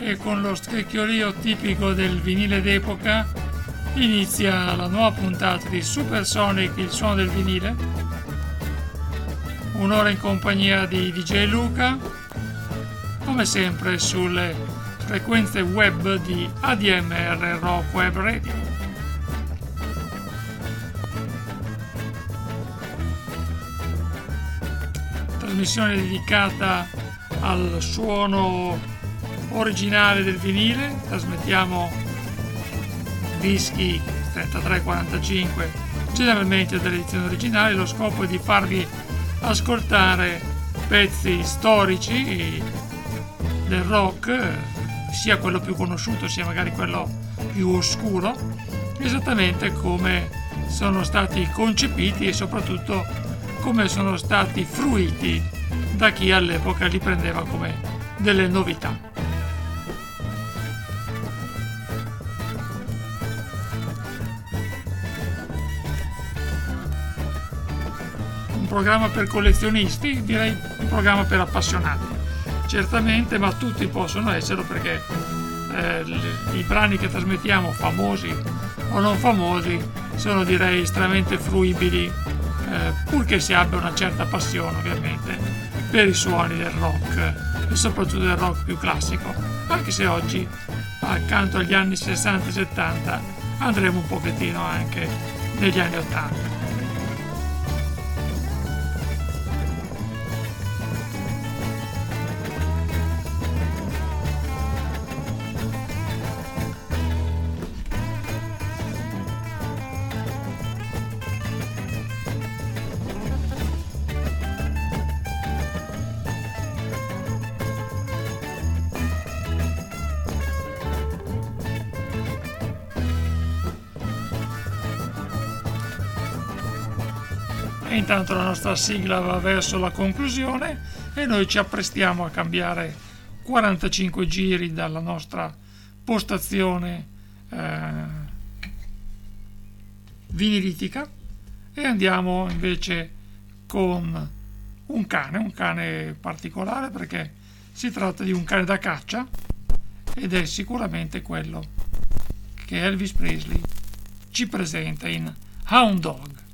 e con lo scricchiolio tipico del vinile d'epoca inizia la nuova puntata di Supersonic, il suono del vinile. Un'ora in compagnia di DJ Luca, come sempre sulle frequenze web di ADMR Rock Web Radio. Trasmissione dedicata al suono originale del vinile, trasmettiamo dischi 33-45 generalmente delle edizioni originali, lo scopo è di farvi ascoltare pezzi storici del rock, sia quello più conosciuto sia magari quello più oscuro, esattamente come sono stati concepiti e soprattutto come sono stati fruiti da chi all'epoca li prendeva come delle novità. Programma per collezionisti, direi un programma per appassionati. Certamente, ma tutti possono esserlo perché eh, i brani che trasmettiamo, famosi o non famosi, sono direi estremamente fruibili, eh, purché si abbia una certa passione ovviamente per i suoni del rock e soprattutto del rock più classico, anche se oggi accanto agli anni 60 e 70 andremo un pochettino anche negli anni 80. E intanto la nostra sigla va verso la conclusione e noi ci apprestiamo a cambiare 45 giri dalla nostra postazione eh, vinilitica e andiamo invece con un cane, un cane particolare perché si tratta di un cane da caccia ed è sicuramente quello che Elvis Presley ci presenta in Hound Dog.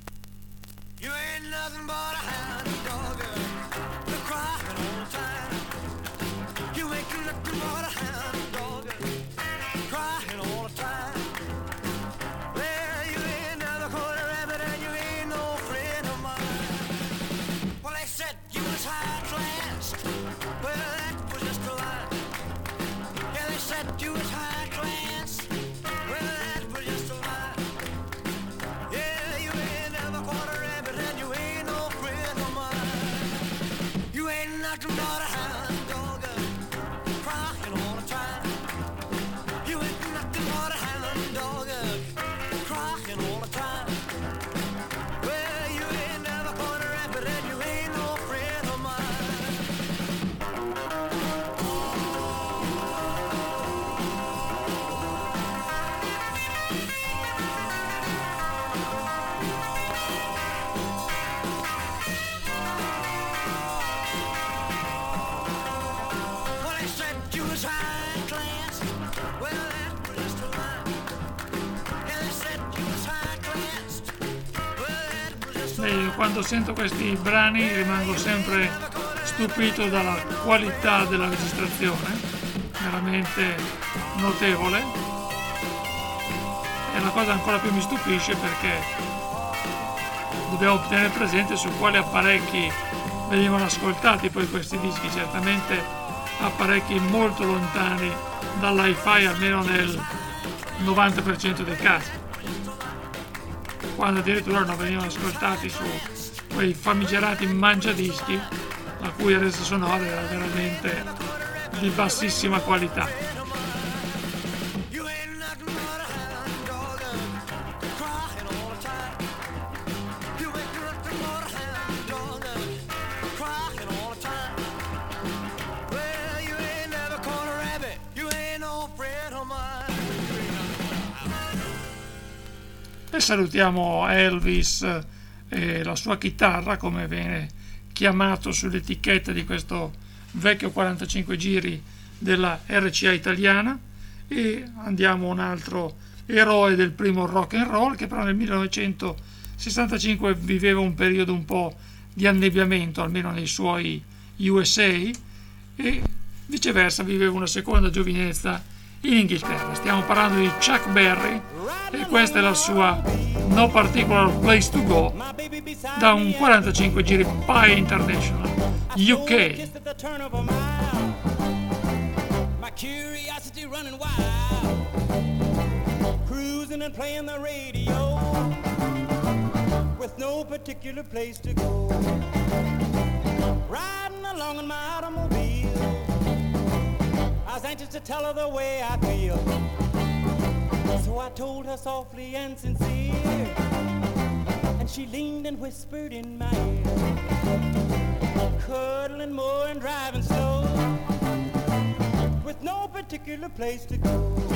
Lie. quando sento questi brani rimango sempre stupito dalla qualità della registrazione, veramente notevole. E la cosa ancora più mi stupisce perché dobbiamo tenere presente su quali apparecchi venivano ascoltati poi questi dischi, certamente apparecchi molto lontani dall'hi-fi almeno nel 90% dei casi quando addirittura non venivano ascoltati su quei famigerati mangiadischi la cui resa sonora era veramente di bassissima qualità salutiamo Elvis e la sua chitarra come viene chiamato sull'etichetta di questo vecchio 45 giri della RCA italiana. E andiamo un altro eroe del primo rock and roll che però nel 1965 viveva un periodo un po' di annebbiamento almeno nei suoi USA e viceversa viveva una seconda giovinezza in Inghilterra. Stiamo parlando di Chuck Berry e questa è la sua No Particular Place to Go da un 45 giri Pi International UK. cruising and playing the radio with no particular place to go. Riding along in my automobile, was anxious to tell her the way I feel. So I told her softly and sincere, and she leaned and whispered in my ear, cuddling more and driving slow with no particular place to go.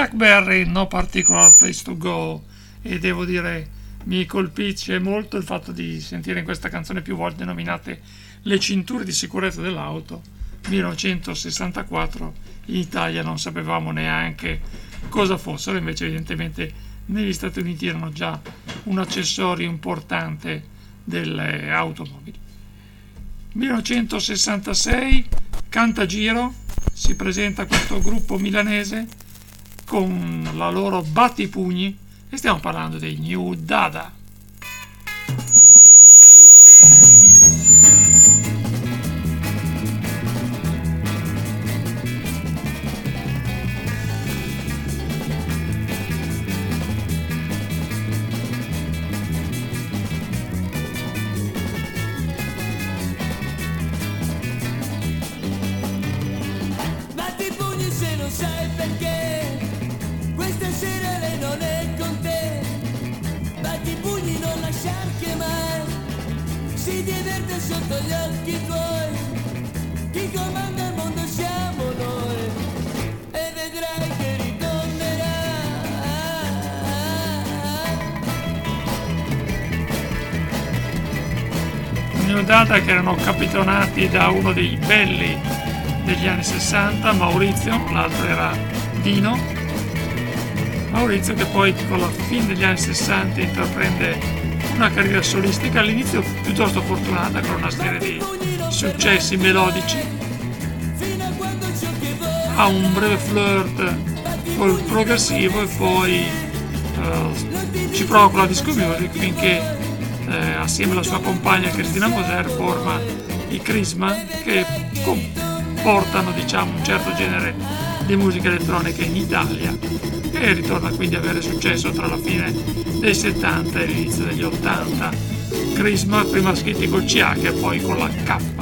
Chuck Berry, No Particular Place to Go, e devo dire mi colpisce molto il fatto di sentire in questa canzone più volte nominate le cinture di sicurezza dell'auto. 1964 in Italia non sapevamo neanche cosa fossero, invece evidentemente negli Stati Uniti erano già un accessorio importante delle automobili. 1966 Cantagiro si presenta questo gruppo milanese con la loro battipugni e stiamo parlando dei New Dada. Dada che erano capitonati da uno dei belli degli anni 60, Maurizio, l'altro era Dino. Maurizio che poi con la fine degli anni 60 intraprende una carriera solistica, all'inizio piuttosto fortunata con una serie di successi melodici. Ha un breve flirt col progressivo e poi uh, ci prova con la disco music finché eh, assieme alla sua compagna Cristina Moser forma i Crisma che comportano diciamo, un certo genere di musica elettronica in Italia e ritorna quindi ad avere successo tra la fine dei 70 e l'inizio degli 80. Crisma prima scritti col CH e poi con la K.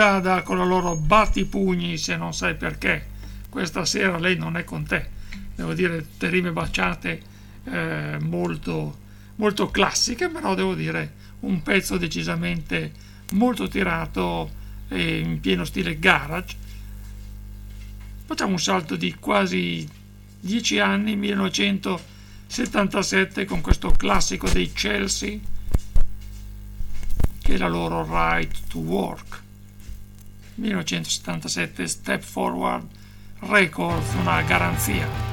Dada con la loro batti pugni se non sai perché. Questa sera lei non è con te. Devo dire, rime baciate eh, molto, molto classiche, però devo dire un pezzo decisamente molto tirato e in pieno stile garage. Facciamo un salto di quasi dieci anni, 1977, con questo classico dei Chelsea, che è la loro Right to Work. 1977 Step Forward Records, una garanzia.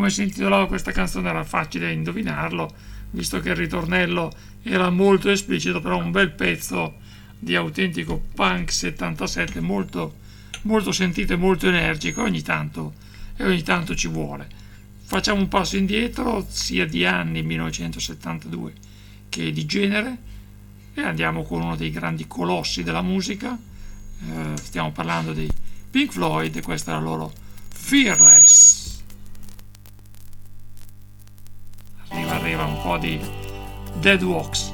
come si intitolava questa canzone era facile indovinarlo, visto che il ritornello era molto esplicito, però un bel pezzo di autentico punk 77, molto, molto sentito e molto energico, ogni tanto, e ogni tanto ci vuole. Facciamo un passo indietro, sia di anni 1972 che di genere, e andiamo con uno dei grandi colossi della musica, eh, stiamo parlando di Pink Floyd, e questa è la loro Fearless. The dead walks,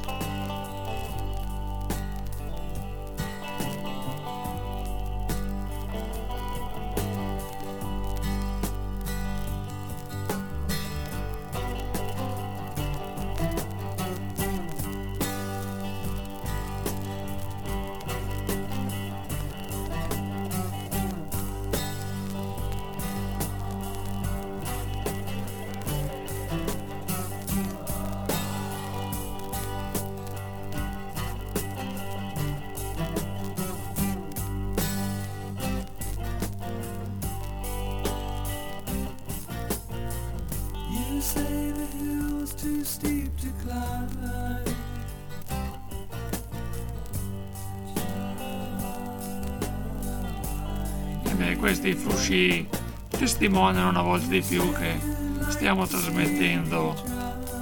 questi frusci testimoniano una volta di più che stiamo trasmettendo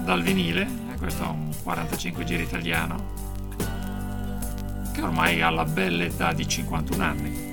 dal vinile, e questo è un 45 giri italiano, che ormai ha la bella età di 51 anni.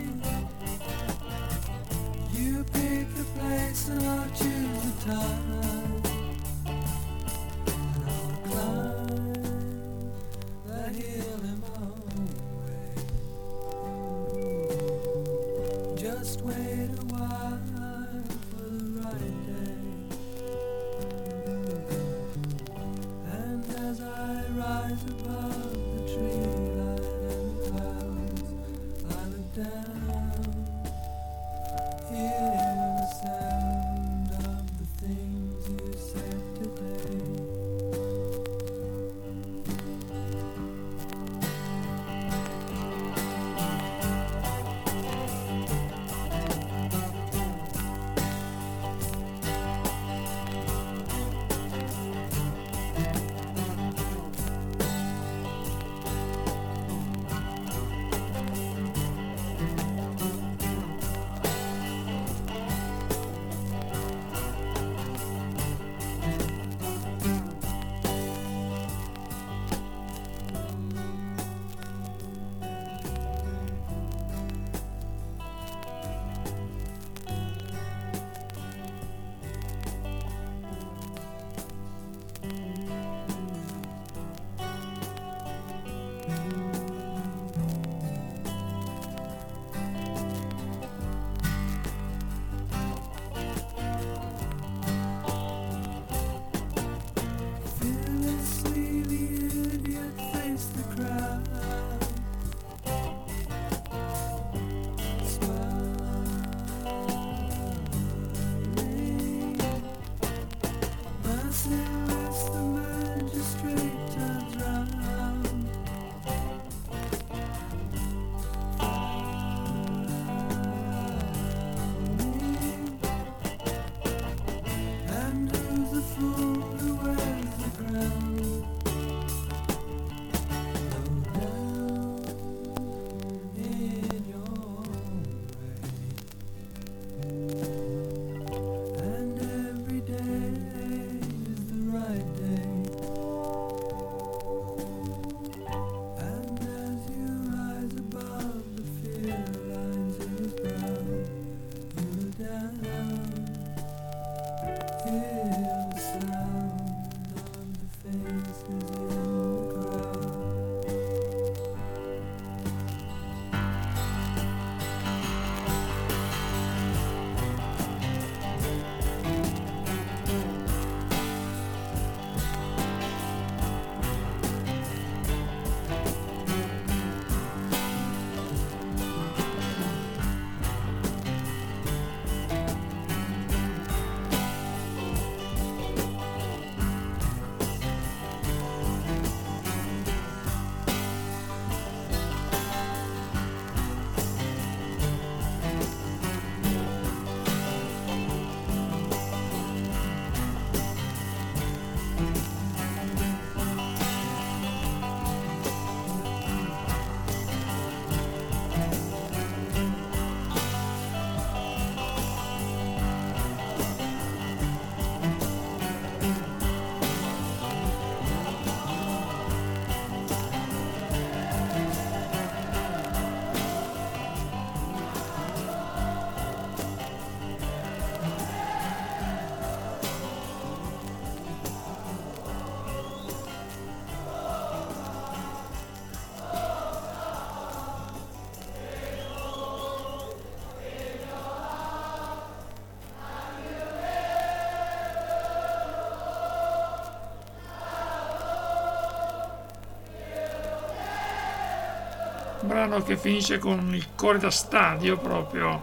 Brano che finisce con il cuore da stadio proprio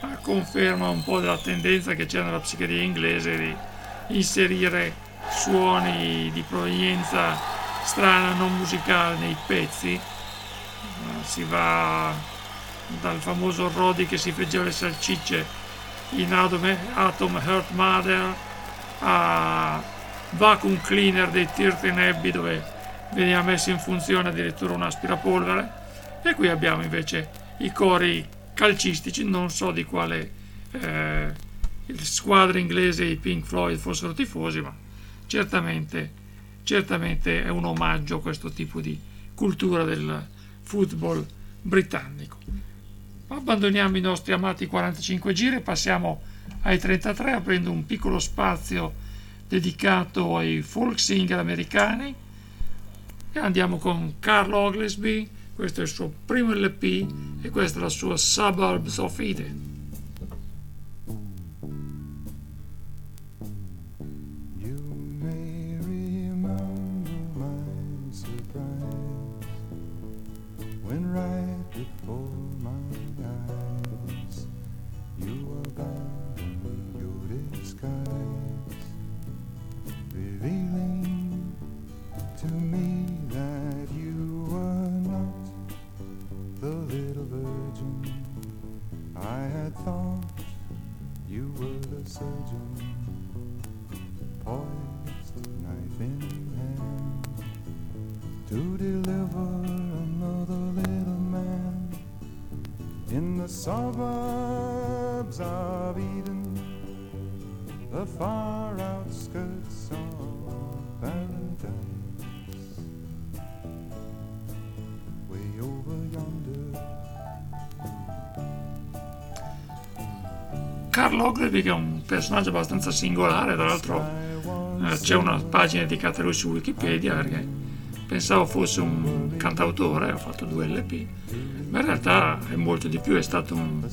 a conferma un po' della tendenza che c'è nella psichedelia inglese di inserire suoni di provenienza strana, non musicale nei pezzi. Si va dal famoso Roddy che si friggeva le salsicce in Atom, Atom Heart Mother a Vacuum Cleaner dei Tirten Abbey dove veniva messo in funzione addirittura un aspirapolvere. E qui abbiamo invece i cori calcistici, non so di quale eh, squadra inglese i Pink Floyd fossero tifosi, ma certamente, certamente è un omaggio a questo tipo di cultura del football britannico. Abbandoniamo i nostri amati 45 giri e passiamo ai 33 aprendo un piccolo spazio dedicato ai folk singer americani e andiamo con Carl Oglesby, questo è il suo primo LP e questa è la sua Suburbs of Eden. surgeon, poised knife in hand, to deliver another little man in the suburbs of Eden, the far outskirts of Carl Ogilvy che è un personaggio abbastanza singolare, tra l'altro eh, c'è una pagina dedicata a lui su Wikipedia perché pensavo fosse un cantautore, ha fatto due LP, ma in realtà è molto di più, è stato un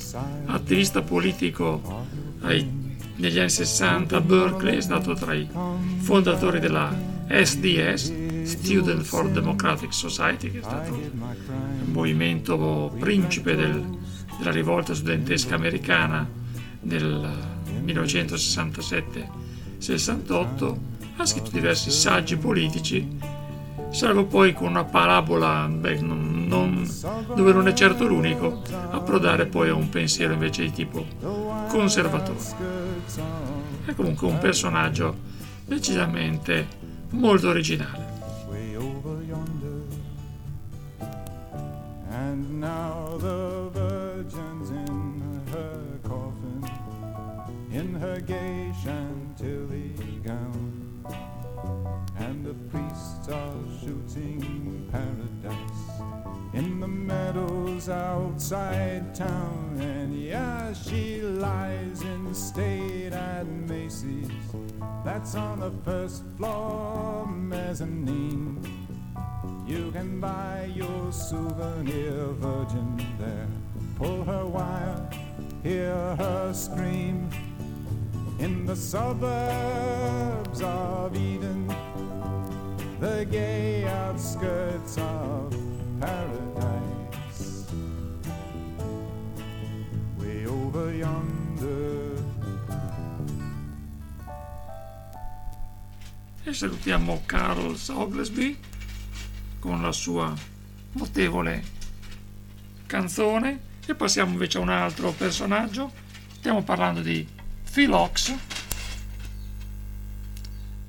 attivista politico ai, negli anni 60 a Berkeley, è stato tra i fondatori della SDS, Student for Democratic Society, che è stato un movimento principe del, della rivolta studentesca americana nel 1967-68 ha scritto diversi saggi politici, salvo poi con una parabola beh, non, non, dove non è certo l'unico, approdare poi a un pensiero invece di tipo conservatore. È comunque un personaggio decisamente molto originale. Outside town. And yeah, she lies in state at Macy's. That's on the first floor mezzanine. You can buy your souvenir virgin there. Pull her wire, hear her scream in the suburbs of Eden, the gay outskirts of paradise. Over yonder. E salutiamo Carl Oglesby con la sua notevole canzone e passiamo invece a un altro personaggio. Stiamo parlando di Philox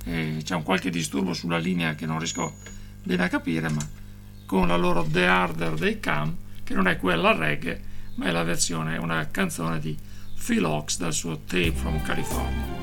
e c'è un qualche disturbo sulla linea che non riesco bene a capire ma con la loro The Harder They Come che non è quella reggae ma è la versione, una canzone di Philox dal suo Tape from California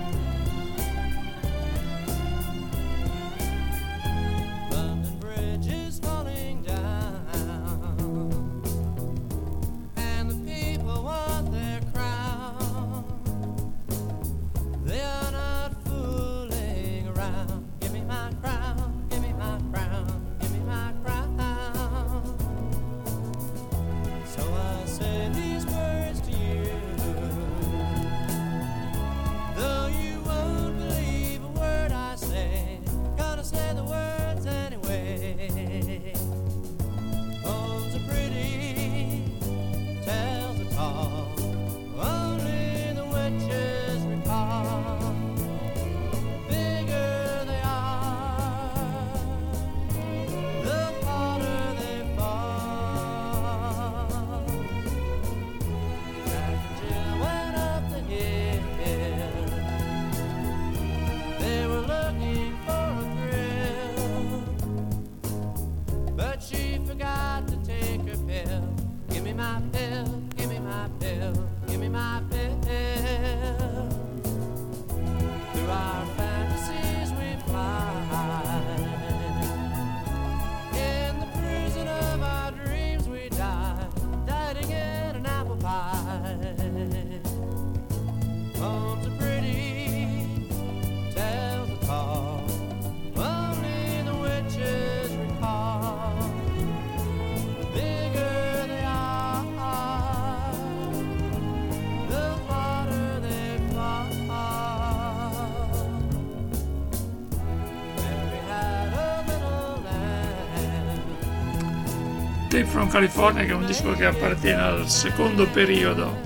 Tape from California che è un disco che appartiene al secondo periodo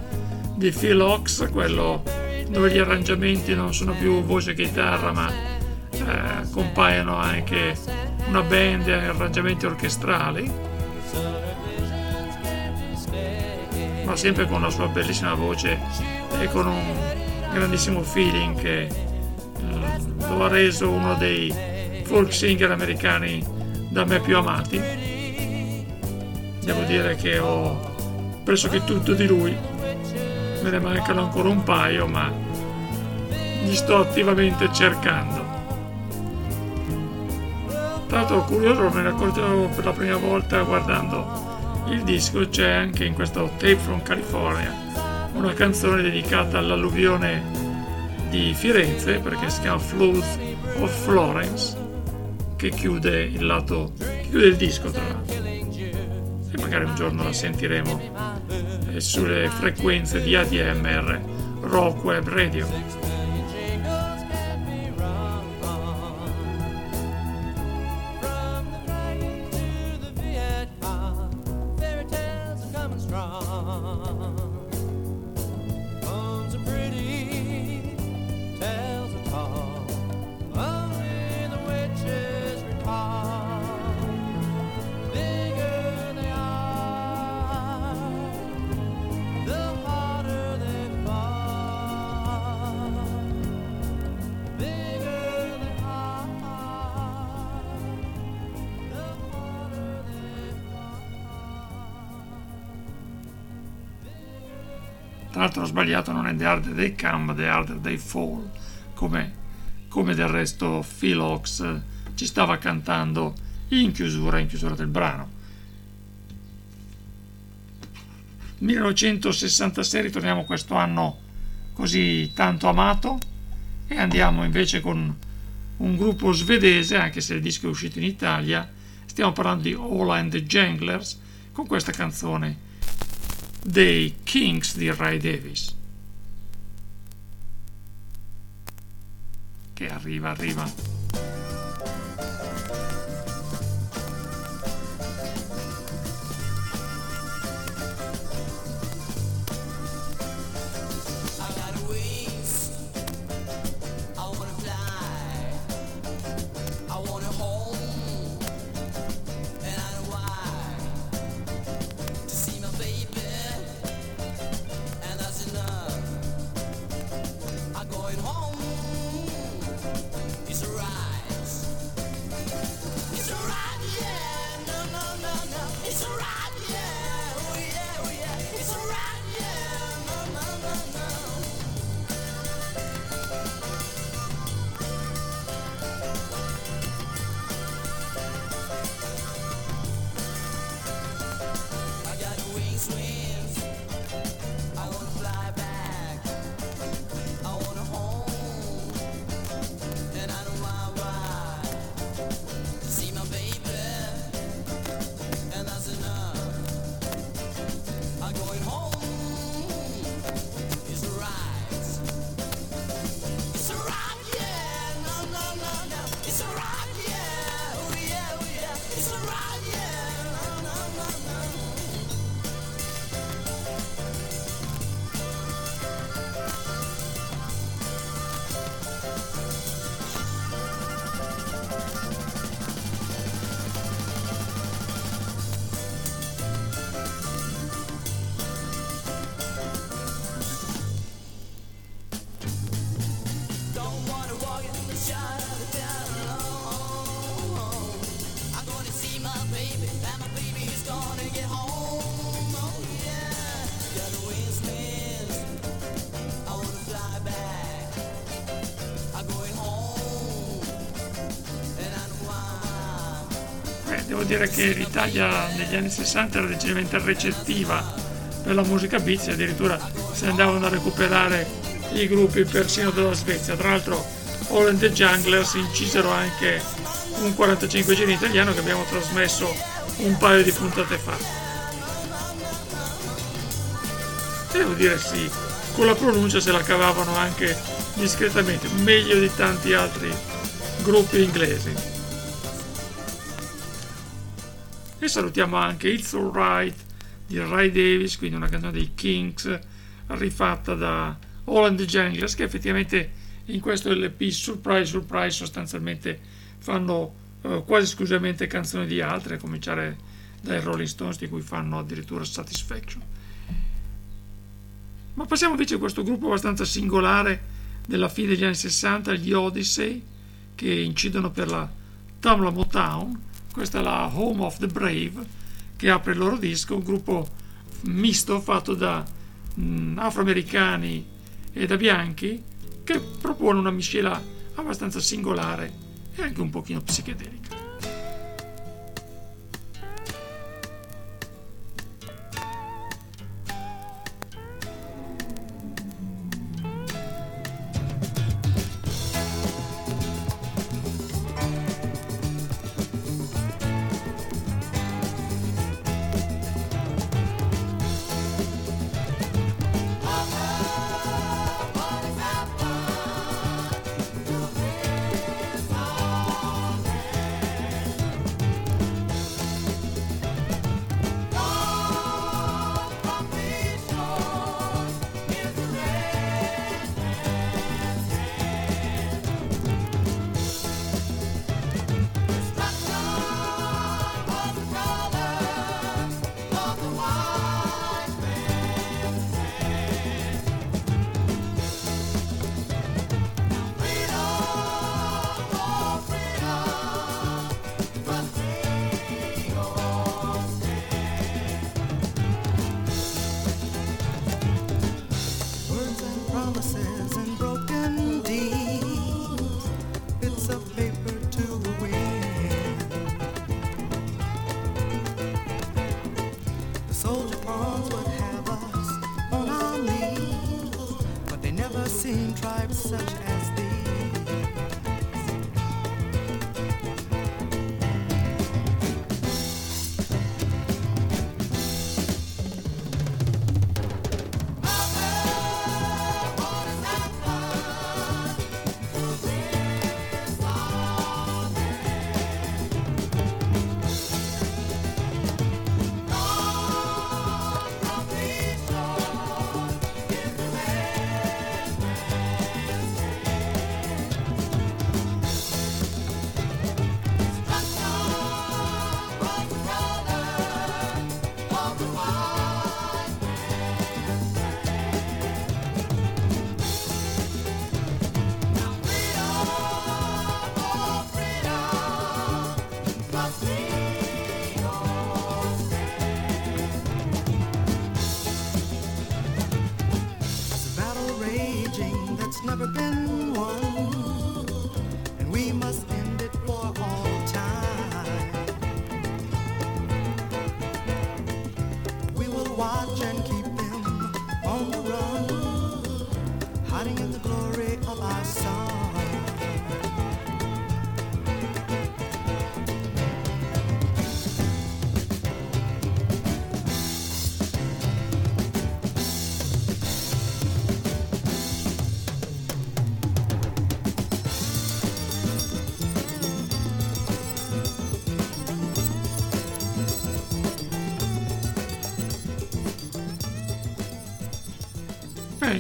di Phil Ox, quello dove gli arrangiamenti non sono più voce e chitarra ma eh, compaiono anche una band e arrangiamenti orchestrali, ma sempre con la sua bellissima voce e con un grandissimo feeling che eh, lo ha reso uno dei folk singer americani da me più amati. Devo dire che ho pressoché tutto di lui, me ne mancano ancora un paio, ma li sto attivamente cercando. Tra l'altro curioso, me ne accorgevo per la prima volta guardando il disco, c'è anche in questo Tape from California una canzone dedicata all'alluvione di Firenze, perché si chiama Flood of Florence, che chiude il lato, che chiude il disco tra l'altro. Magari un giorno la sentiremo eh, sulle frequenze di ADMR Rock Web Radio. Sbagliato, non è The Harder They Come, The Harder They Fall, come, come del resto Phil Ox eh, ci stava cantando in chiusura, in chiusura del brano. 1966 ritorniamo questo anno così tanto amato e andiamo invece con un gruppo svedese, anche se il disco è uscito in Italia, stiamo parlando di Ola and the Janglers con questa canzone dei Kings di Ray Davis. Che arriva, arriva. Dire che l'Italia negli anni 60 era decisamente recettiva per la musica beats, addirittura si andavano a recuperare i gruppi persino della Svezia. Tra l'altro Holland the Junglers incisero anche un 45 giri italiano che abbiamo trasmesso un paio di puntate fa. Devo dire sì, con la pronuncia se la cavavano anche discretamente, meglio di tanti altri gruppi inglesi. Salutiamo anche It's Alright di Ray Davis, quindi una canzone dei Kings rifatta da Holland Janglers che effettivamente in questo LP Surprise Surprise sostanzialmente fanno eh, quasi esclusivamente canzoni di altri, a cominciare dai Rolling Stones di cui fanno addirittura Satisfaction. Ma passiamo invece a questo gruppo abbastanza singolare della fine degli anni 60, gli Odyssey, che incidono per la Tamla Motown. Questa è la Home of the Brave, che apre il loro disco, un gruppo misto fatto da mh, afroamericani e da bianchi, che propone una miscela abbastanza singolare e anche un pochino psichedelica.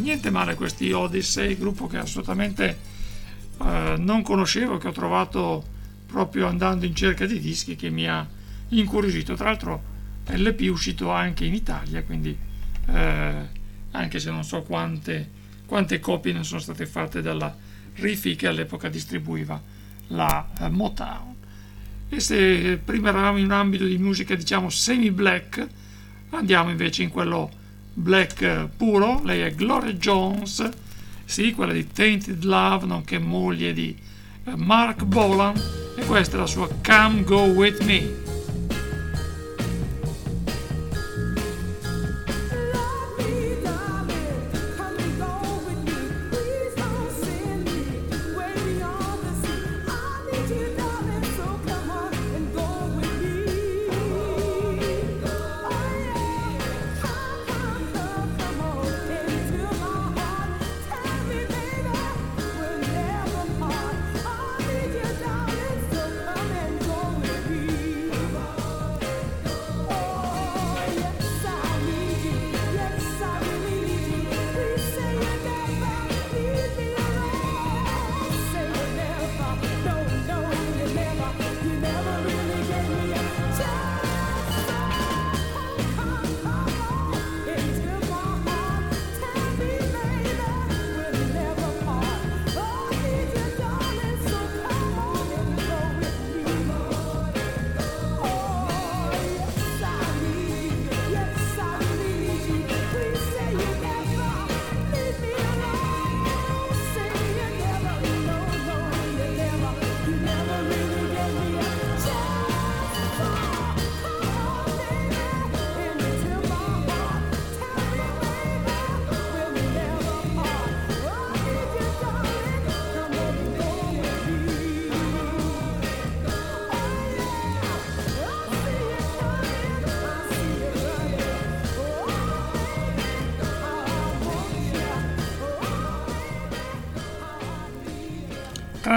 Niente male questi Odyssey, gruppo che assolutamente eh, non conoscevo, che ho trovato proprio andando in cerca di dischi che mi ha incuriosito. Tra l'altro LP è uscito anche in Italia, quindi eh, anche se non so quante, quante, copie ne sono state fatte dalla Rifi che all'epoca distribuiva la eh, Motown. E se prima eravamo in un ambito di musica diciamo semi-black, andiamo invece in quello black puro, lei è Gloria Jones, sì, quella di Tainted Love, nonché moglie di eh, Mark Bolan, e questa è la sua Come Go With Me.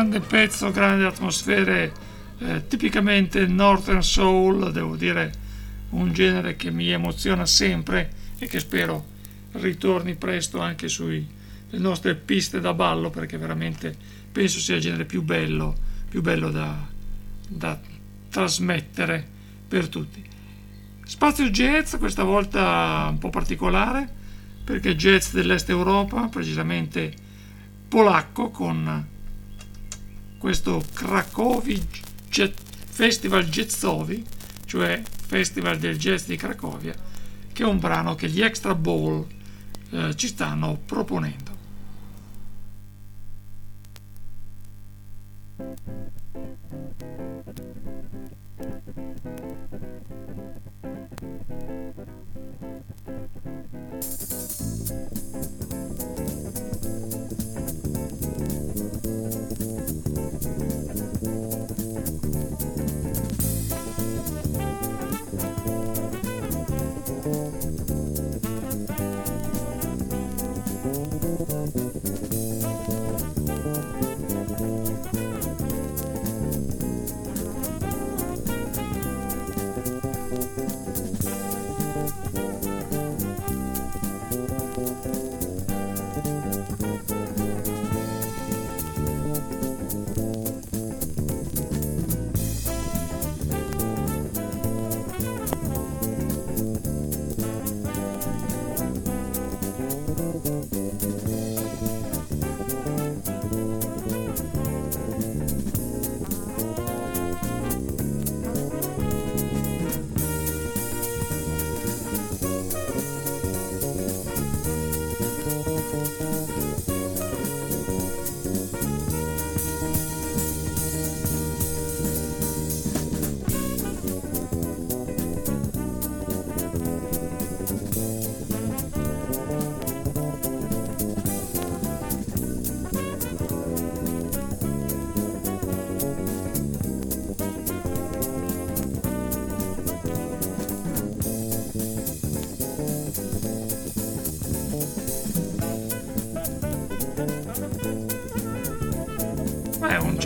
Grande pezzo, grandi atmosfere, eh, tipicamente Northern Soul, devo dire un genere che mi emoziona sempre e che spero ritorni presto anche sulle nostre piste da ballo perché veramente penso sia il genere più bello, più bello da, da trasmettere per tutti. Spazio jazz, questa volta un po' particolare, perché jazz dell'Est Europa, precisamente polacco, con questo Cracovia Festival Jazzovi, cioè Festival del Jazz di Cracovia, che è un brano che gli Extra Ball eh, ci stanno proponendo.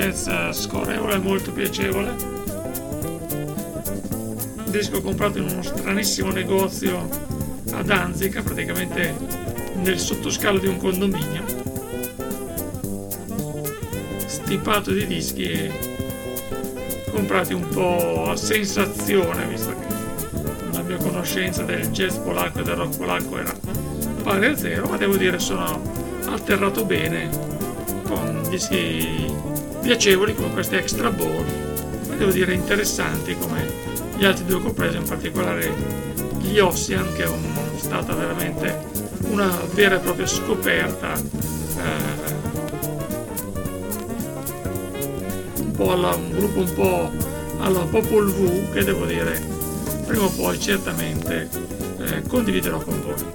Jazz scorrevole e molto piacevole. Un disco comprato in uno stranissimo negozio a Danzica, praticamente nel sottoscalo di un condominio. Stipato di dischi comprati un po' a sensazione, visto che la mia conoscenza del jazz polacco e del rock polacco era pari a zero, ma devo dire sono atterrato bene con dischi piacevoli come questi extra ball e devo dire interessanti come gli altri due preso in particolare gli Ossian che è un, stata veramente una vera e propria scoperta eh, un po' alla, un gruppo un po' alla Popol V che devo dire prima o poi certamente eh, condividerò con voi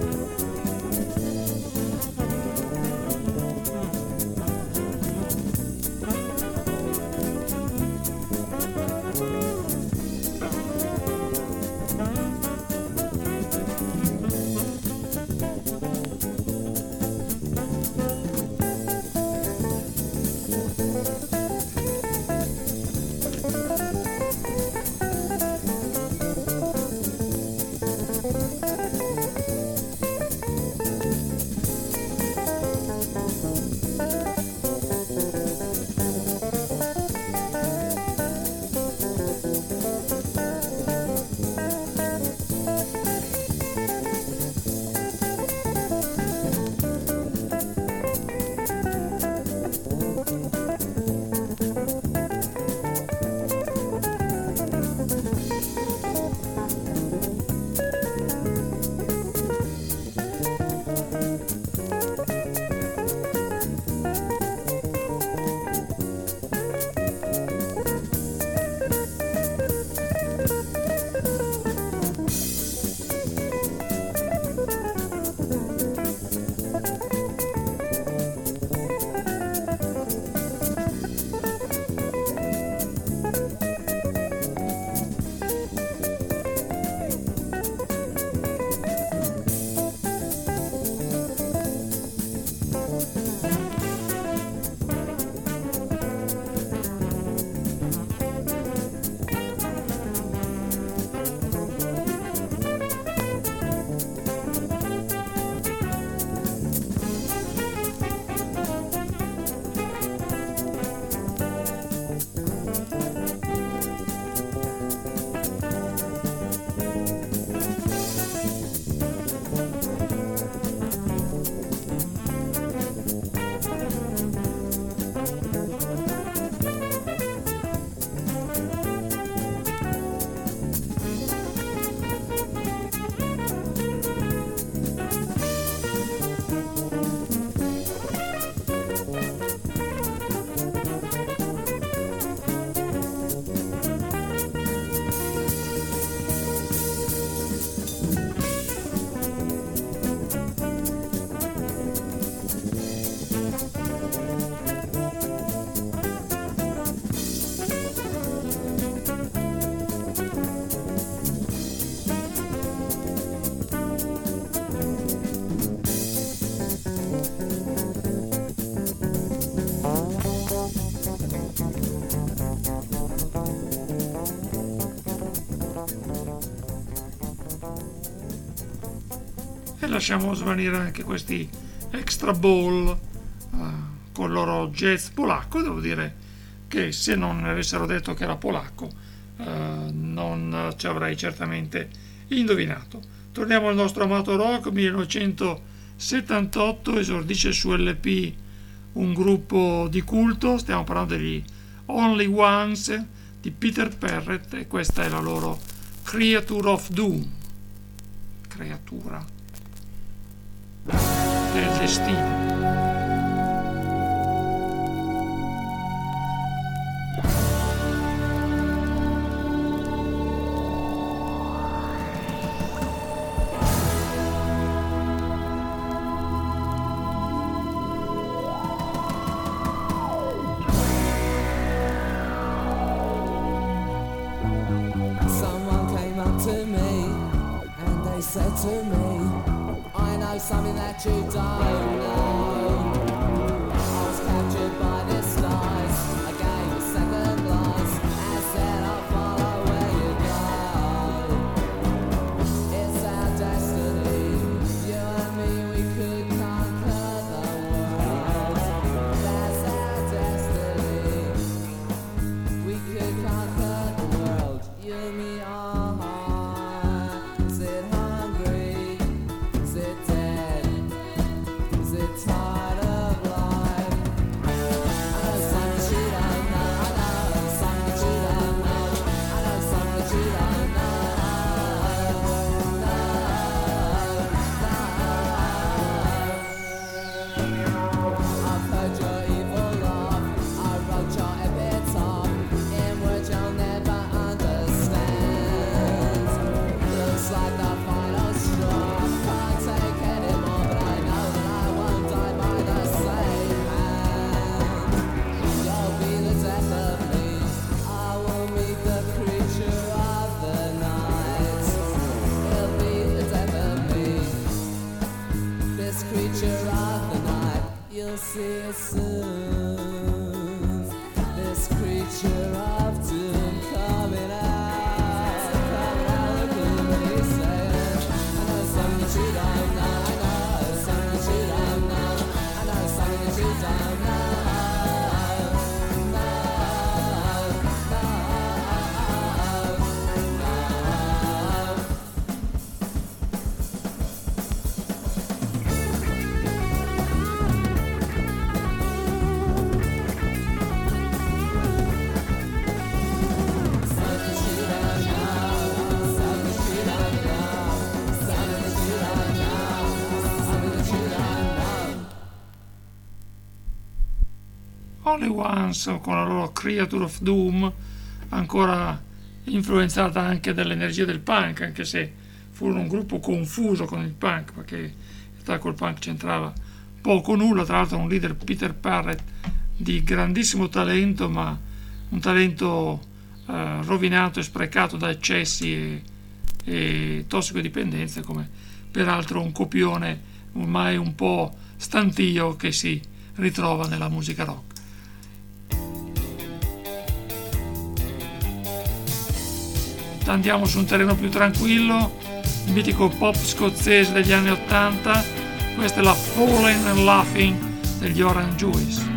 lasciamo svanire anche questi extra ball uh, con il loro jazz polacco. Devo dire che se non mi avessero detto che era polacco uh, non ci avrei certamente indovinato. Torniamo al nostro amato rock 1978, esordisce su LP un gruppo di culto, stiamo parlando degli Only Ones di Peter Perret e questa è la loro Creature of Doom, creatura del destino. Only Ones con la loro Creature of Doom, ancora influenzata anche dall'energia del punk, anche se furono un gruppo confuso con il punk, perché in realtà col punk c'entrava poco o nulla, tra l'altro un leader Peter Parrett di grandissimo talento, ma un talento eh, rovinato e sprecato da eccessi e, e tossicodipendenze, come peraltro un copione ormai un po' stantio che si ritrova nella musica rock. Andiamo su un terreno più tranquillo, il mitico pop scozzese degli anni 80, questa è la Fallen and Laughing degli Orange Juice.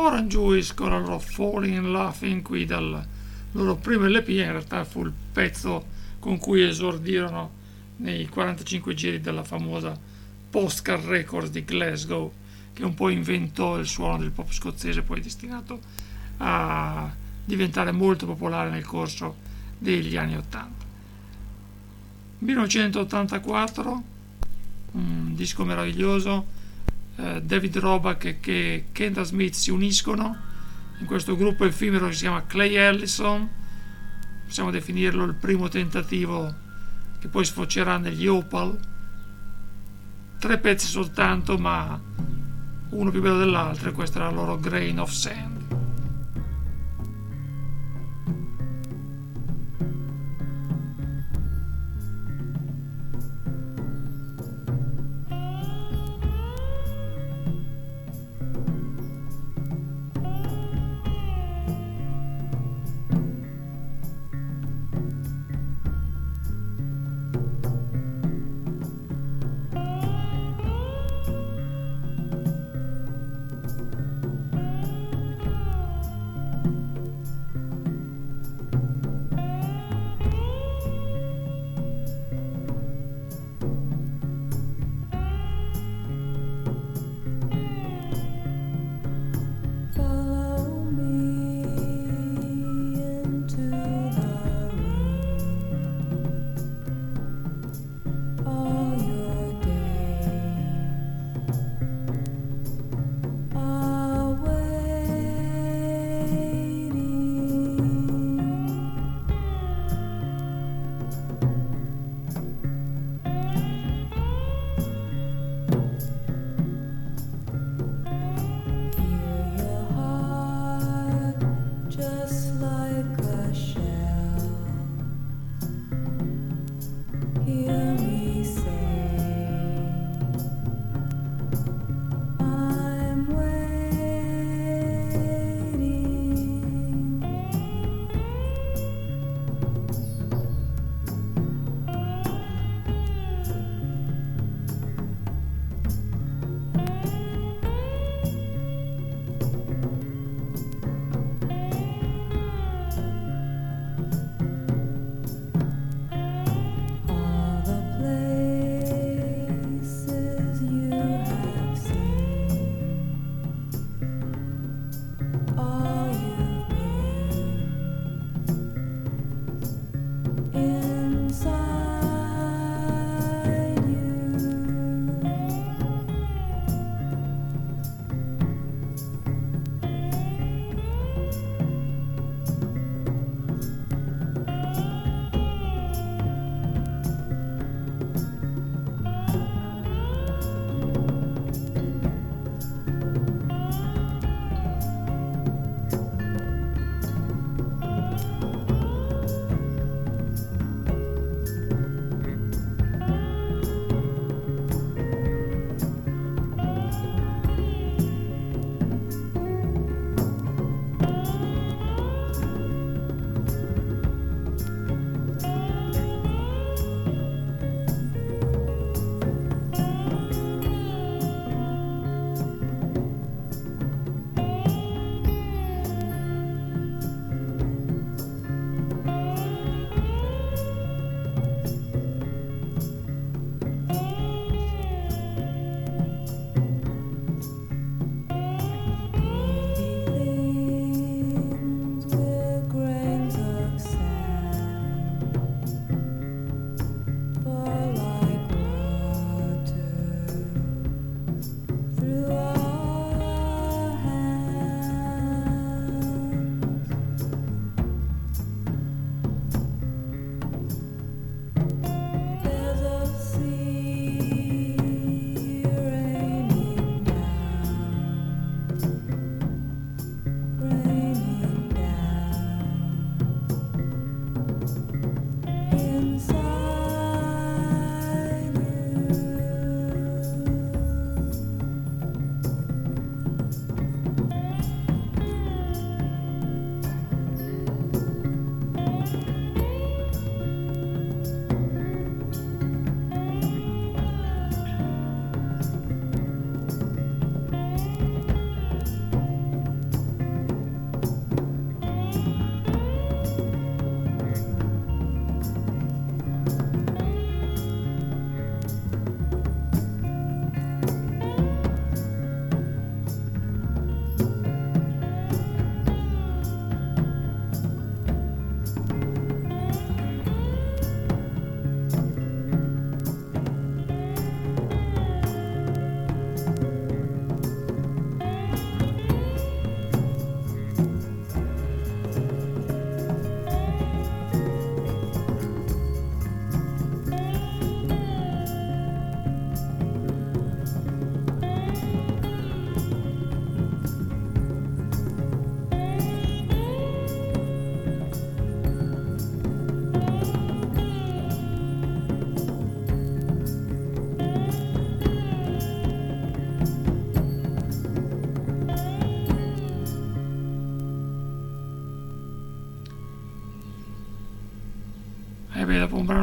Orange Juice con la loro Falling and Laughing qui dal loro primo LP, in realtà fu il pezzo con cui esordirono nei 45 giri della famosa Postcard Records di Glasgow, che un po' inventò il suono del pop scozzese, poi destinato a diventare molto popolare nel corso degli anni 80. 1984, un disco meraviglioso, eh, David Roback e Kenda Smith si uniscono. In questo gruppo effimero che si chiama Clay Ellison, possiamo definirlo il primo tentativo che poi sfocerà negli Opal, tre pezzi soltanto ma uno più bello dell'altro e questo era il loro Grain of Sand.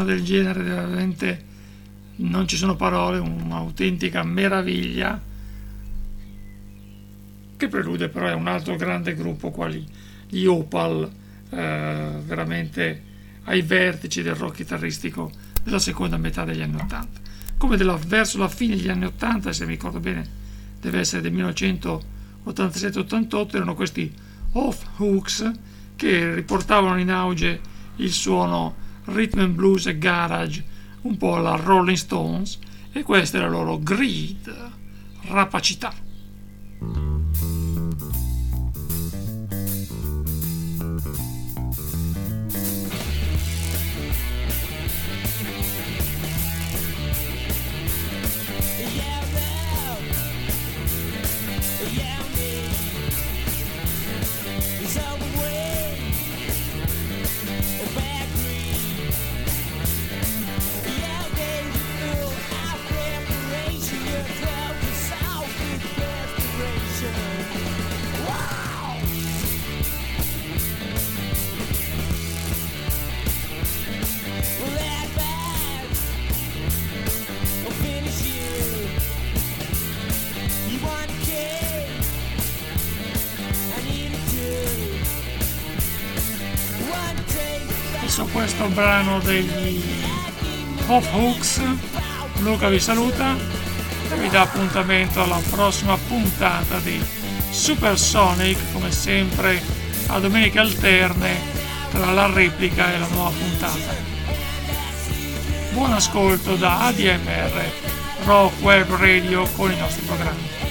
Del genere veramente non ci sono parole, un'autentica meraviglia che prelude però è un altro grande gruppo quali gli Opal, eh, veramente ai vertici del rock chitarristico della seconda metà degli anni Ottanta. Come della, verso la fine degli anni Ottanta, se mi ricordo bene, deve essere del 1987-88, erano questi Off Hooks che riportavano in auge il suono rhythm and blues e garage un po' alla Rolling Stones e questa è la loro greed, rapacità. Degli Off Hooks. Luca vi saluta e vi dà appuntamento alla prossima puntata di Supersonic come sempre a domeniche alterne tra la replica e la nuova puntata. Buon ascolto da ADMR Rock Web Radio con i nostri programmi